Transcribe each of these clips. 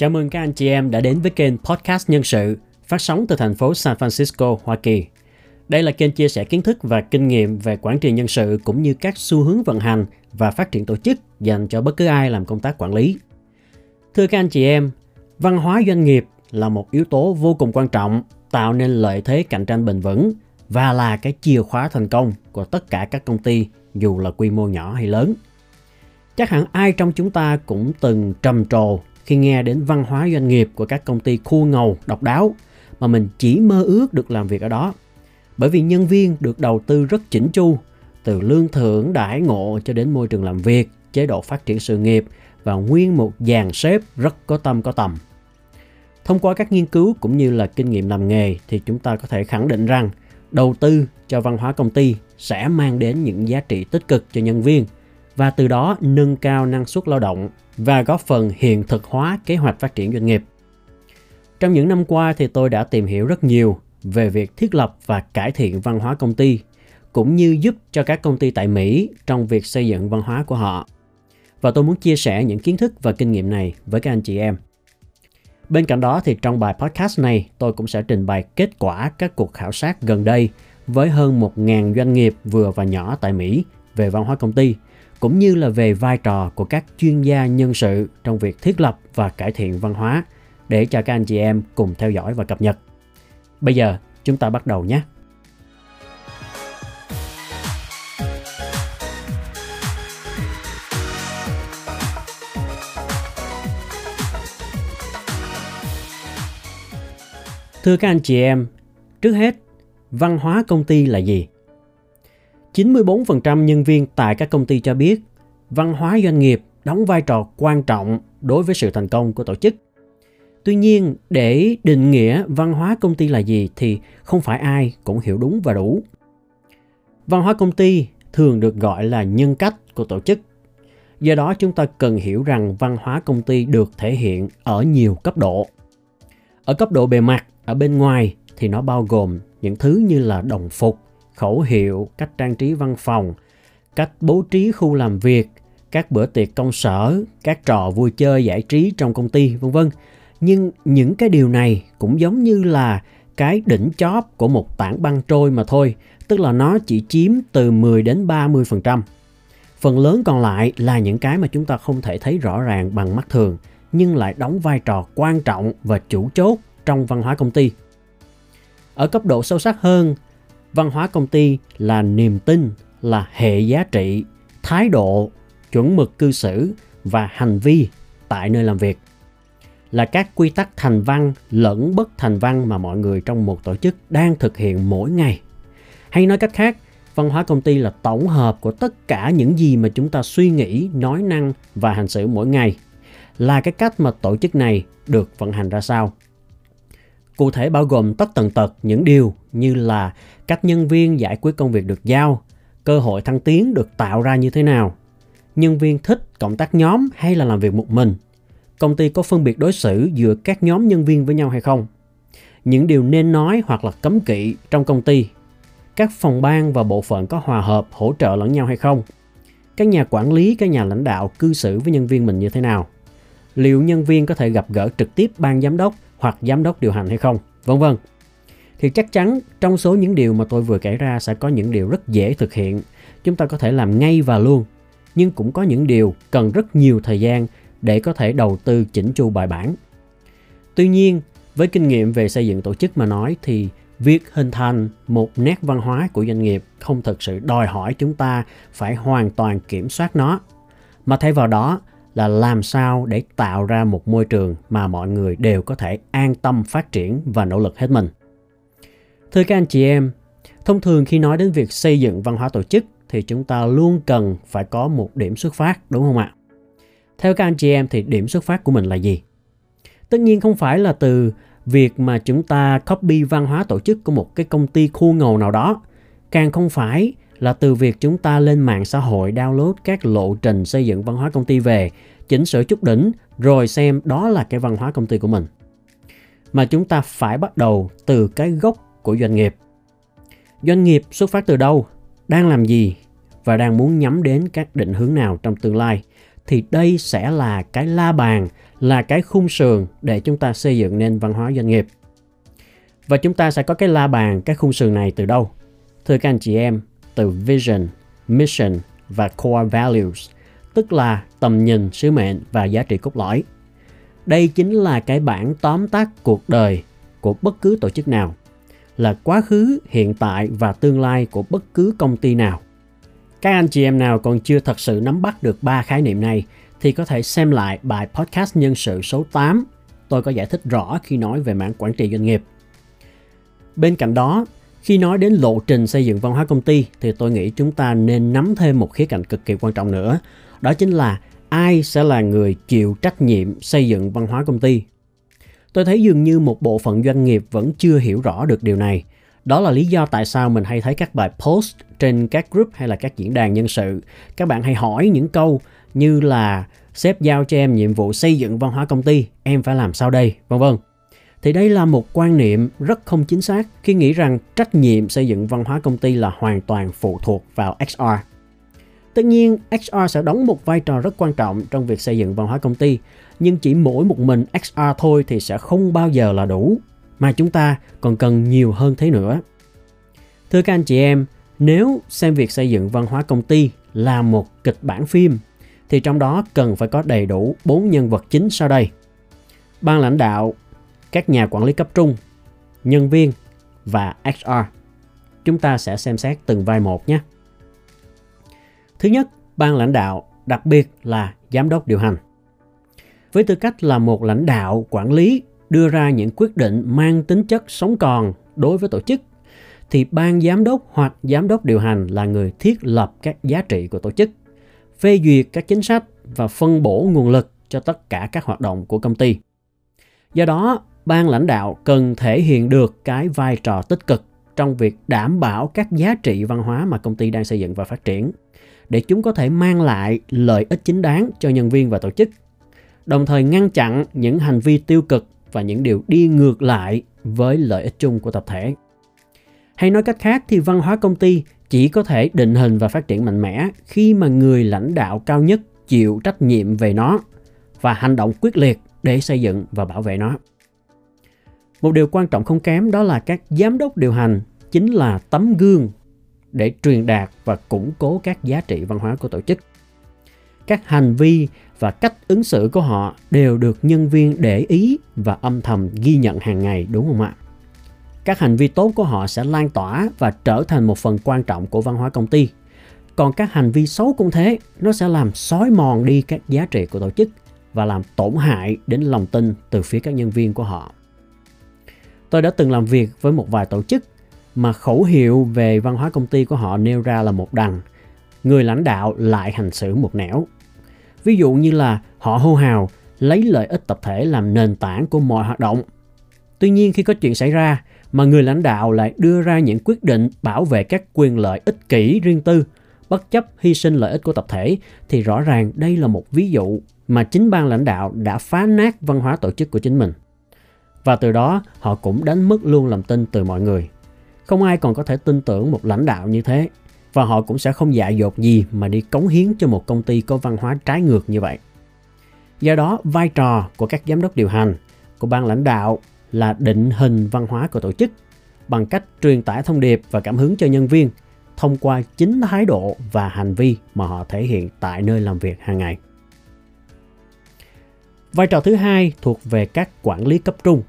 Chào mừng các anh chị em đã đến với kênh Podcast Nhân sự, phát sóng từ thành phố San Francisco, Hoa Kỳ. Đây là kênh chia sẻ kiến thức và kinh nghiệm về quản trị nhân sự cũng như các xu hướng vận hành và phát triển tổ chức dành cho bất cứ ai làm công tác quản lý. Thưa các anh chị em, văn hóa doanh nghiệp là một yếu tố vô cùng quan trọng tạo nên lợi thế cạnh tranh bền vững và là cái chìa khóa thành công của tất cả các công ty dù là quy mô nhỏ hay lớn. Chắc hẳn ai trong chúng ta cũng từng trầm trồ khi nghe đến văn hóa doanh nghiệp của các công ty khu ngầu độc đáo mà mình chỉ mơ ước được làm việc ở đó. Bởi vì nhân viên được đầu tư rất chỉnh chu, từ lương thưởng, đãi ngộ cho đến môi trường làm việc, chế độ phát triển sự nghiệp và nguyên một dàn sếp rất có tâm có tầm. Thông qua các nghiên cứu cũng như là kinh nghiệm làm nghề thì chúng ta có thể khẳng định rằng đầu tư cho văn hóa công ty sẽ mang đến những giá trị tích cực cho nhân viên và từ đó nâng cao năng suất lao động và góp phần hiện thực hóa kế hoạch phát triển doanh nghiệp. Trong những năm qua thì tôi đã tìm hiểu rất nhiều về việc thiết lập và cải thiện văn hóa công ty, cũng như giúp cho các công ty tại Mỹ trong việc xây dựng văn hóa của họ. Và tôi muốn chia sẻ những kiến thức và kinh nghiệm này với các anh chị em. Bên cạnh đó thì trong bài podcast này, tôi cũng sẽ trình bày kết quả các cuộc khảo sát gần đây với hơn 1.000 doanh nghiệp vừa và nhỏ tại Mỹ về văn hóa công ty cũng như là về vai trò của các chuyên gia nhân sự trong việc thiết lập và cải thiện văn hóa để cho các anh chị em cùng theo dõi và cập nhật. Bây giờ chúng ta bắt đầu nhé. Thưa các anh chị em, trước hết, văn hóa công ty là gì? 94% nhân viên tại các công ty cho biết văn hóa doanh nghiệp đóng vai trò quan trọng đối với sự thành công của tổ chức. Tuy nhiên, để định nghĩa văn hóa công ty là gì thì không phải ai cũng hiểu đúng và đủ. Văn hóa công ty thường được gọi là nhân cách của tổ chức. Do đó chúng ta cần hiểu rằng văn hóa công ty được thể hiện ở nhiều cấp độ. Ở cấp độ bề mặt, ở bên ngoài thì nó bao gồm những thứ như là đồng phục, khẩu hiệu, cách trang trí văn phòng, cách bố trí khu làm việc, các bữa tiệc công sở, các trò vui chơi giải trí trong công ty, vân vân. Nhưng những cái điều này cũng giống như là cái đỉnh chóp của một tảng băng trôi mà thôi, tức là nó chỉ chiếm từ 10 đến 30%. Phần lớn còn lại là những cái mà chúng ta không thể thấy rõ ràng bằng mắt thường, nhưng lại đóng vai trò quan trọng và chủ chốt trong văn hóa công ty. Ở cấp độ sâu sắc hơn, văn hóa công ty là niềm tin, là hệ giá trị, thái độ, chuẩn mực cư xử và hành vi tại nơi làm việc là các quy tắc thành văn lẫn bất thành văn mà mọi người trong một tổ chức đang thực hiện mỗi ngày. Hay nói cách khác, văn hóa công ty là tổng hợp của tất cả những gì mà chúng ta suy nghĩ, nói năng và hành xử mỗi ngày. Là cái cách mà tổ chức này được vận hành ra sao Cụ thể bao gồm tất tần tật những điều như là cách nhân viên giải quyết công việc được giao, cơ hội thăng tiến được tạo ra như thế nào, nhân viên thích cộng tác nhóm hay là làm việc một mình, công ty có phân biệt đối xử giữa các nhóm nhân viên với nhau hay không, những điều nên nói hoặc là cấm kỵ trong công ty, các phòng ban và bộ phận có hòa hợp hỗ trợ lẫn nhau hay không, các nhà quản lý, các nhà lãnh đạo cư xử với nhân viên mình như thế nào, liệu nhân viên có thể gặp gỡ trực tiếp ban giám đốc hoặc giám đốc điều hành hay không, vân vân. Thì chắc chắn trong số những điều mà tôi vừa kể ra sẽ có những điều rất dễ thực hiện, chúng ta có thể làm ngay và luôn, nhưng cũng có những điều cần rất nhiều thời gian để có thể đầu tư chỉnh chu bài bản. Tuy nhiên, với kinh nghiệm về xây dựng tổ chức mà nói thì việc hình thành một nét văn hóa của doanh nghiệp không thực sự đòi hỏi chúng ta phải hoàn toàn kiểm soát nó mà thay vào đó là làm sao để tạo ra một môi trường mà mọi người đều có thể an tâm phát triển và nỗ lực hết mình. Thưa các anh chị em, thông thường khi nói đến việc xây dựng văn hóa tổ chức thì chúng ta luôn cần phải có một điểm xuất phát đúng không ạ? Theo các anh chị em thì điểm xuất phát của mình là gì? Tất nhiên không phải là từ việc mà chúng ta copy văn hóa tổ chức của một cái công ty khu ngầu nào đó, càng không phải là từ việc chúng ta lên mạng xã hội download các lộ trình xây dựng văn hóa công ty về, chỉnh sửa chút đỉnh rồi xem đó là cái văn hóa công ty của mình. Mà chúng ta phải bắt đầu từ cái gốc của doanh nghiệp. Doanh nghiệp xuất phát từ đâu, đang làm gì và đang muốn nhắm đến các định hướng nào trong tương lai thì đây sẽ là cái la bàn, là cái khung sườn để chúng ta xây dựng nên văn hóa doanh nghiệp. Và chúng ta sẽ có cái la bàn, cái khung sườn này từ đâu? Thưa các anh chị em, từ vision, mission và core values, tức là tầm nhìn, sứ mệnh và giá trị cốt lõi. Đây chính là cái bản tóm tắt cuộc đời của bất cứ tổ chức nào, là quá khứ, hiện tại và tương lai của bất cứ công ty nào. Các anh chị em nào còn chưa thật sự nắm bắt được ba khái niệm này thì có thể xem lại bài podcast nhân sự số 8. Tôi có giải thích rõ khi nói về mảng quản trị doanh nghiệp. Bên cạnh đó, khi nói đến lộ trình xây dựng văn hóa công ty thì tôi nghĩ chúng ta nên nắm thêm một khía cạnh cực kỳ quan trọng nữa. Đó chính là ai sẽ là người chịu trách nhiệm xây dựng văn hóa công ty. Tôi thấy dường như một bộ phận doanh nghiệp vẫn chưa hiểu rõ được điều này. Đó là lý do tại sao mình hay thấy các bài post trên các group hay là các diễn đàn nhân sự. Các bạn hay hỏi những câu như là sếp giao cho em nhiệm vụ xây dựng văn hóa công ty, em phải làm sao đây, vân vân thì đây là một quan niệm rất không chính xác khi nghĩ rằng trách nhiệm xây dựng văn hóa công ty là hoàn toàn phụ thuộc vào HR. Tất nhiên, HR sẽ đóng một vai trò rất quan trọng trong việc xây dựng văn hóa công ty, nhưng chỉ mỗi một mình HR thôi thì sẽ không bao giờ là đủ, mà chúng ta còn cần nhiều hơn thế nữa. Thưa các anh chị em, nếu xem việc xây dựng văn hóa công ty là một kịch bản phim, thì trong đó cần phải có đầy đủ bốn nhân vật chính sau đây. Ban lãnh đạo các nhà quản lý cấp trung, nhân viên và HR. Chúng ta sẽ xem xét từng vai một nhé. Thứ nhất, ban lãnh đạo, đặc biệt là giám đốc điều hành. Với tư cách là một lãnh đạo quản lý đưa ra những quyết định mang tính chất sống còn đối với tổ chức thì ban giám đốc hoặc giám đốc điều hành là người thiết lập các giá trị của tổ chức, phê duyệt các chính sách và phân bổ nguồn lực cho tất cả các hoạt động của công ty. Do đó, ban lãnh đạo cần thể hiện được cái vai trò tích cực trong việc đảm bảo các giá trị văn hóa mà công ty đang xây dựng và phát triển, để chúng có thể mang lại lợi ích chính đáng cho nhân viên và tổ chức, đồng thời ngăn chặn những hành vi tiêu cực và những điều đi ngược lại với lợi ích chung của tập thể. Hay nói cách khác thì văn hóa công ty chỉ có thể định hình và phát triển mạnh mẽ khi mà người lãnh đạo cao nhất chịu trách nhiệm về nó và hành động quyết liệt để xây dựng và bảo vệ nó một điều quan trọng không kém đó là các giám đốc điều hành chính là tấm gương để truyền đạt và củng cố các giá trị văn hóa của tổ chức. Các hành vi và cách ứng xử của họ đều được nhân viên để ý và âm thầm ghi nhận hàng ngày đúng không ạ? Các hành vi tốt của họ sẽ lan tỏa và trở thành một phần quan trọng của văn hóa công ty. Còn các hành vi xấu cũng thế, nó sẽ làm xói mòn đi các giá trị của tổ chức và làm tổn hại đến lòng tin từ phía các nhân viên của họ. Tôi đã từng làm việc với một vài tổ chức mà khẩu hiệu về văn hóa công ty của họ nêu ra là một đằng, người lãnh đạo lại hành xử một nẻo. Ví dụ như là họ hô hào lấy lợi ích tập thể làm nền tảng của mọi hoạt động. Tuy nhiên khi có chuyện xảy ra mà người lãnh đạo lại đưa ra những quyết định bảo vệ các quyền lợi ích kỷ riêng tư, bất chấp hy sinh lợi ích của tập thể thì rõ ràng đây là một ví dụ mà chính ban lãnh đạo đã phá nát văn hóa tổ chức của chính mình. Và từ đó họ cũng đánh mất luôn lòng tin từ mọi người. Không ai còn có thể tin tưởng một lãnh đạo như thế và họ cũng sẽ không dại dột gì mà đi cống hiến cho một công ty có văn hóa trái ngược như vậy. Do đó, vai trò của các giám đốc điều hành, của ban lãnh đạo là định hình văn hóa của tổ chức bằng cách truyền tải thông điệp và cảm hứng cho nhân viên thông qua chính thái độ và hành vi mà họ thể hiện tại nơi làm việc hàng ngày. Vai trò thứ hai thuộc về các quản lý cấp trung.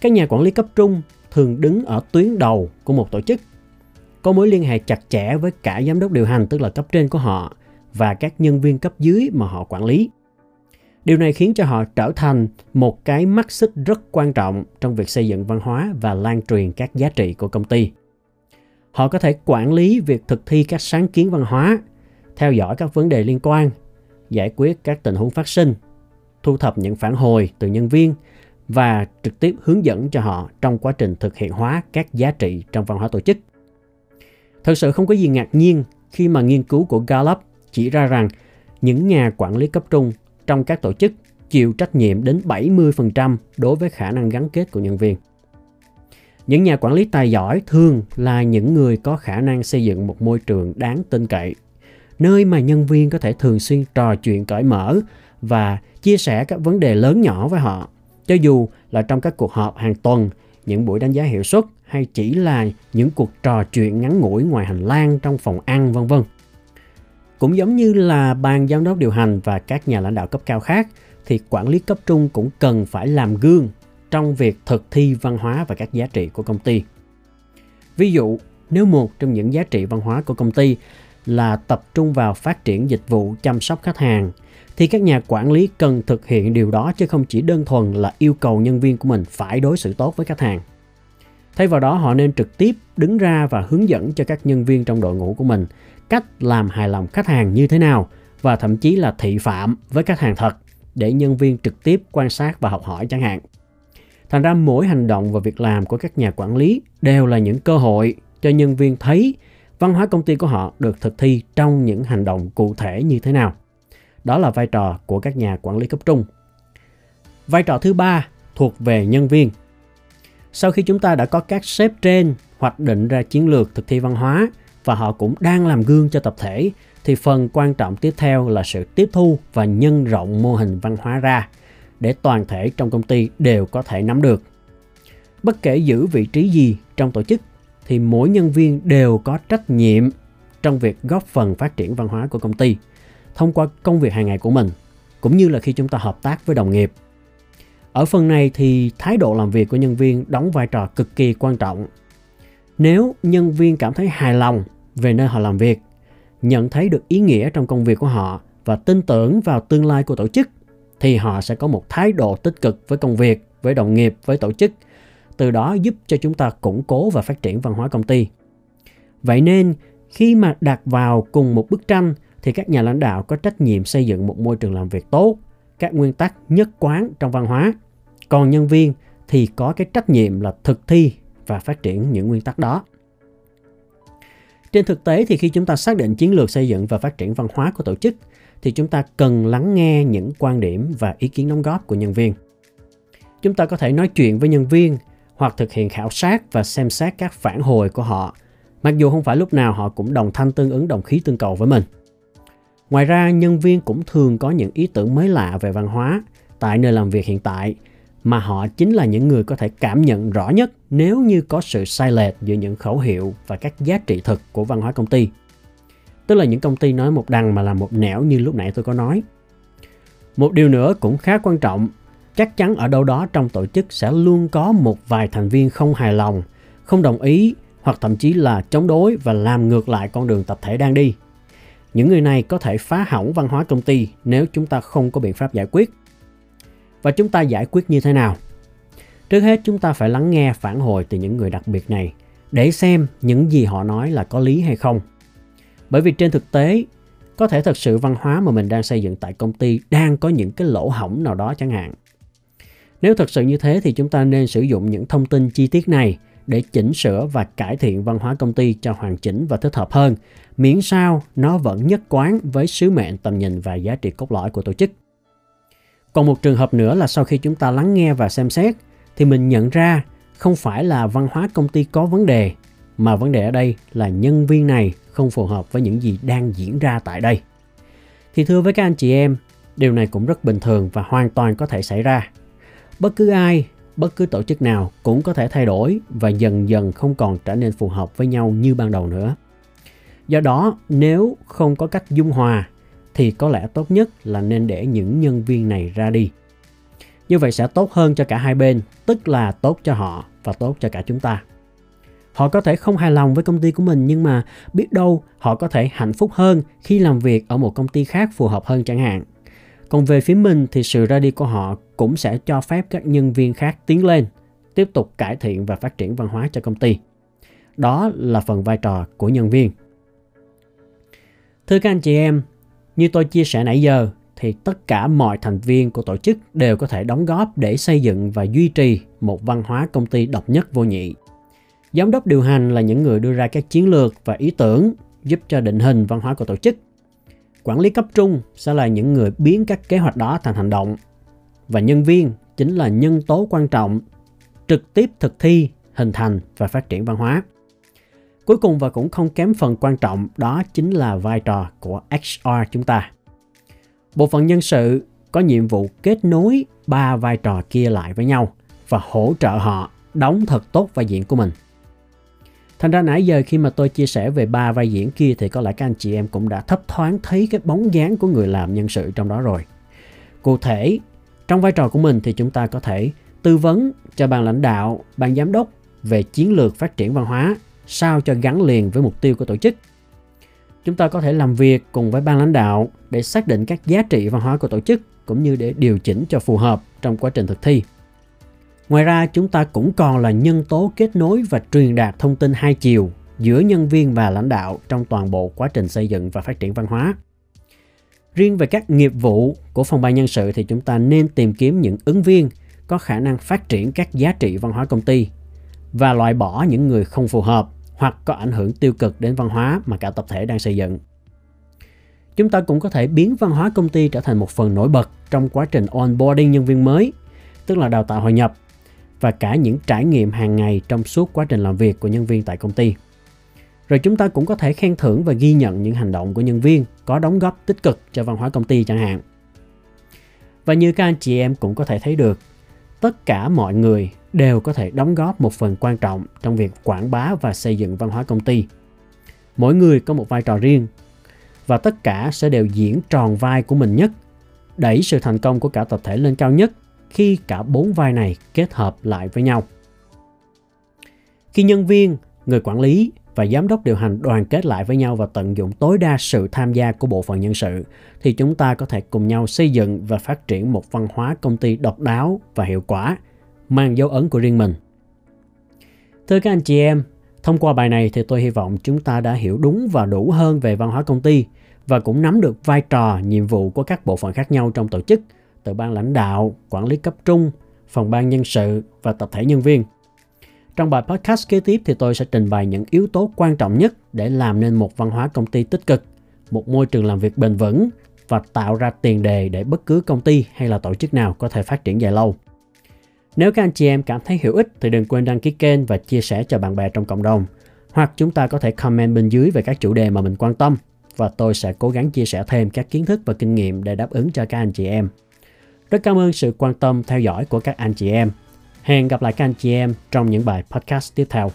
Các nhà quản lý cấp trung thường đứng ở tuyến đầu của một tổ chức, có mối liên hệ chặt chẽ với cả giám đốc điều hành tức là cấp trên của họ và các nhân viên cấp dưới mà họ quản lý. Điều này khiến cho họ trở thành một cái mắt xích rất quan trọng trong việc xây dựng văn hóa và lan truyền các giá trị của công ty. Họ có thể quản lý việc thực thi các sáng kiến văn hóa, theo dõi các vấn đề liên quan, giải quyết các tình huống phát sinh thu thập những phản hồi từ nhân viên và trực tiếp hướng dẫn cho họ trong quá trình thực hiện hóa các giá trị trong văn hóa tổ chức. Thực sự không có gì ngạc nhiên khi mà nghiên cứu của Gallup chỉ ra rằng những nhà quản lý cấp trung trong các tổ chức chịu trách nhiệm đến 70% đối với khả năng gắn kết của nhân viên. Những nhà quản lý tài giỏi thường là những người có khả năng xây dựng một môi trường đáng tin cậy, nơi mà nhân viên có thể thường xuyên trò chuyện cởi mở và chia sẻ các vấn đề lớn nhỏ với họ. Cho dù là trong các cuộc họp hàng tuần, những buổi đánh giá hiệu suất hay chỉ là những cuộc trò chuyện ngắn ngủi ngoài hành lang trong phòng ăn vân vân. Cũng giống như là ban giám đốc điều hành và các nhà lãnh đạo cấp cao khác thì quản lý cấp trung cũng cần phải làm gương trong việc thực thi văn hóa và các giá trị của công ty. Ví dụ, nếu một trong những giá trị văn hóa của công ty là tập trung vào phát triển dịch vụ chăm sóc khách hàng, thì các nhà quản lý cần thực hiện điều đó chứ không chỉ đơn thuần là yêu cầu nhân viên của mình phải đối xử tốt với khách hàng. Thay vào đó, họ nên trực tiếp đứng ra và hướng dẫn cho các nhân viên trong đội ngũ của mình cách làm hài lòng khách hàng như thế nào và thậm chí là thị phạm với khách hàng thật để nhân viên trực tiếp quan sát và học hỏi chẳng hạn. Thành ra, mỗi hành động và việc làm của các nhà quản lý đều là những cơ hội cho nhân viên thấy văn hóa công ty của họ được thực thi trong những hành động cụ thể như thế nào. Đó là vai trò của các nhà quản lý cấp trung. Vai trò thứ ba thuộc về nhân viên. Sau khi chúng ta đã có các sếp trên hoạch định ra chiến lược thực thi văn hóa và họ cũng đang làm gương cho tập thể, thì phần quan trọng tiếp theo là sự tiếp thu và nhân rộng mô hình văn hóa ra để toàn thể trong công ty đều có thể nắm được. Bất kể giữ vị trí gì trong tổ chức thì mỗi nhân viên đều có trách nhiệm trong việc góp phần phát triển văn hóa của công ty thông qua công việc hàng ngày của mình cũng như là khi chúng ta hợp tác với đồng nghiệp. Ở phần này thì thái độ làm việc của nhân viên đóng vai trò cực kỳ quan trọng. Nếu nhân viên cảm thấy hài lòng về nơi họ làm việc, nhận thấy được ý nghĩa trong công việc của họ và tin tưởng vào tương lai của tổ chức thì họ sẽ có một thái độ tích cực với công việc, với đồng nghiệp, với tổ chức. Từ đó giúp cho chúng ta củng cố và phát triển văn hóa công ty. Vậy nên khi mà đặt vào cùng một bức tranh thì các nhà lãnh đạo có trách nhiệm xây dựng một môi trường làm việc tốt, các nguyên tắc nhất quán trong văn hóa. Còn nhân viên thì có cái trách nhiệm là thực thi và phát triển những nguyên tắc đó. Trên thực tế thì khi chúng ta xác định chiến lược xây dựng và phát triển văn hóa của tổ chức thì chúng ta cần lắng nghe những quan điểm và ý kiến đóng góp của nhân viên. Chúng ta có thể nói chuyện với nhân viên hoặc thực hiện khảo sát và xem xét các phản hồi của họ, mặc dù không phải lúc nào họ cũng đồng thanh tương ứng đồng khí tương cầu với mình. Ngoài ra, nhân viên cũng thường có những ý tưởng mới lạ về văn hóa tại nơi làm việc hiện tại mà họ chính là những người có thể cảm nhận rõ nhất nếu như có sự sai lệch giữa những khẩu hiệu và các giá trị thực của văn hóa công ty. Tức là những công ty nói một đằng mà làm một nẻo như lúc nãy tôi có nói. Một điều nữa cũng khá quan trọng, chắc chắn ở đâu đó trong tổ chức sẽ luôn có một vài thành viên không hài lòng, không đồng ý hoặc thậm chí là chống đối và làm ngược lại con đường tập thể đang đi. Những người này có thể phá hỏng văn hóa công ty nếu chúng ta không có biện pháp giải quyết. Và chúng ta giải quyết như thế nào? Trước hết chúng ta phải lắng nghe phản hồi từ những người đặc biệt này để xem những gì họ nói là có lý hay không. Bởi vì trên thực tế, có thể thật sự văn hóa mà mình đang xây dựng tại công ty đang có những cái lỗ hỏng nào đó chẳng hạn. Nếu thật sự như thế thì chúng ta nên sử dụng những thông tin chi tiết này để chỉnh sửa và cải thiện văn hóa công ty cho hoàn chỉnh và thích hợp hơn, miễn sao nó vẫn nhất quán với sứ mệnh, tầm nhìn và giá trị cốt lõi của tổ chức. Còn một trường hợp nữa là sau khi chúng ta lắng nghe và xem xét thì mình nhận ra không phải là văn hóa công ty có vấn đề mà vấn đề ở đây là nhân viên này không phù hợp với những gì đang diễn ra tại đây. Thì thưa với các anh chị em, điều này cũng rất bình thường và hoàn toàn có thể xảy ra. Bất cứ ai, bất cứ tổ chức nào cũng có thể thay đổi và dần dần không còn trở nên phù hợp với nhau như ban đầu nữa. Do đó, nếu không có cách dung hòa thì có lẽ tốt nhất là nên để những nhân viên này ra đi. Như vậy sẽ tốt hơn cho cả hai bên, tức là tốt cho họ và tốt cho cả chúng ta. Họ có thể không hài lòng với công ty của mình nhưng mà biết đâu họ có thể hạnh phúc hơn khi làm việc ở một công ty khác phù hợp hơn chẳng hạn. Còn về phía mình thì sự ra đi của họ cũng sẽ cho phép các nhân viên khác tiến lên, tiếp tục cải thiện và phát triển văn hóa cho công ty. Đó là phần vai trò của nhân viên. Thưa các anh chị em, như tôi chia sẻ nãy giờ thì tất cả mọi thành viên của tổ chức đều có thể đóng góp để xây dựng và duy trì một văn hóa công ty độc nhất vô nhị. Giám đốc điều hành là những người đưa ra các chiến lược và ý tưởng giúp cho định hình văn hóa của tổ chức. Quản lý cấp trung sẽ là những người biến các kế hoạch đó thành hành động. Và nhân viên chính là nhân tố quan trọng trực tiếp thực thi, hình thành và phát triển văn hóa. Cuối cùng và cũng không kém phần quan trọng đó chính là vai trò của HR chúng ta. Bộ phận nhân sự có nhiệm vụ kết nối ba vai trò kia lại với nhau và hỗ trợ họ đóng thật tốt vai diễn của mình. Thành ra nãy giờ khi mà tôi chia sẻ về ba vai diễn kia thì có lẽ các anh chị em cũng đã thấp thoáng thấy cái bóng dáng của người làm nhân sự trong đó rồi. Cụ thể, trong vai trò của mình thì chúng ta có thể tư vấn cho ban lãnh đạo, ban giám đốc về chiến lược phát triển văn hóa sao cho gắn liền với mục tiêu của tổ chức. Chúng ta có thể làm việc cùng với ban lãnh đạo để xác định các giá trị văn hóa của tổ chức cũng như để điều chỉnh cho phù hợp trong quá trình thực thi. Ngoài ra, chúng ta cũng còn là nhân tố kết nối và truyền đạt thông tin hai chiều giữa nhân viên và lãnh đạo trong toàn bộ quá trình xây dựng và phát triển văn hóa. Riêng về các nghiệp vụ của phòng ban nhân sự thì chúng ta nên tìm kiếm những ứng viên có khả năng phát triển các giá trị văn hóa công ty và loại bỏ những người không phù hợp hoặc có ảnh hưởng tiêu cực đến văn hóa mà cả tập thể đang xây dựng. Chúng ta cũng có thể biến văn hóa công ty trở thành một phần nổi bật trong quá trình onboarding nhân viên mới, tức là đào tạo hội nhập và cả những trải nghiệm hàng ngày trong suốt quá trình làm việc của nhân viên tại công ty. Rồi chúng ta cũng có thể khen thưởng và ghi nhận những hành động của nhân viên có đóng góp tích cực cho văn hóa công ty chẳng hạn. Và như các anh chị em cũng có thể thấy được, tất cả mọi người đều có thể đóng góp một phần quan trọng trong việc quảng bá và xây dựng văn hóa công ty. Mỗi người có một vai trò riêng và tất cả sẽ đều diễn tròn vai của mình nhất, đẩy sự thành công của cả tập thể lên cao nhất khi cả bốn vai này kết hợp lại với nhau. Khi nhân viên, người quản lý và giám đốc điều hành đoàn kết lại với nhau và tận dụng tối đa sự tham gia của bộ phận nhân sự thì chúng ta có thể cùng nhau xây dựng và phát triển một văn hóa công ty độc đáo và hiệu quả mang dấu ấn của riêng mình. Thưa các anh chị em, thông qua bài này thì tôi hy vọng chúng ta đã hiểu đúng và đủ hơn về văn hóa công ty và cũng nắm được vai trò, nhiệm vụ của các bộ phận khác nhau trong tổ chức, từ ban lãnh đạo, quản lý cấp trung, phòng ban nhân sự và tập thể nhân viên. Trong bài podcast kế tiếp thì tôi sẽ trình bày những yếu tố quan trọng nhất để làm nên một văn hóa công ty tích cực, một môi trường làm việc bền vững và tạo ra tiền đề để bất cứ công ty hay là tổ chức nào có thể phát triển dài lâu. Nếu các anh chị em cảm thấy hữu ích thì đừng quên đăng ký kênh và chia sẻ cho bạn bè trong cộng đồng. Hoặc chúng ta có thể comment bên dưới về các chủ đề mà mình quan tâm và tôi sẽ cố gắng chia sẻ thêm các kiến thức và kinh nghiệm để đáp ứng cho các anh chị em. Rất cảm ơn sự quan tâm theo dõi của các anh chị em. Hẹn gặp lại các anh chị em trong những bài podcast tiếp theo.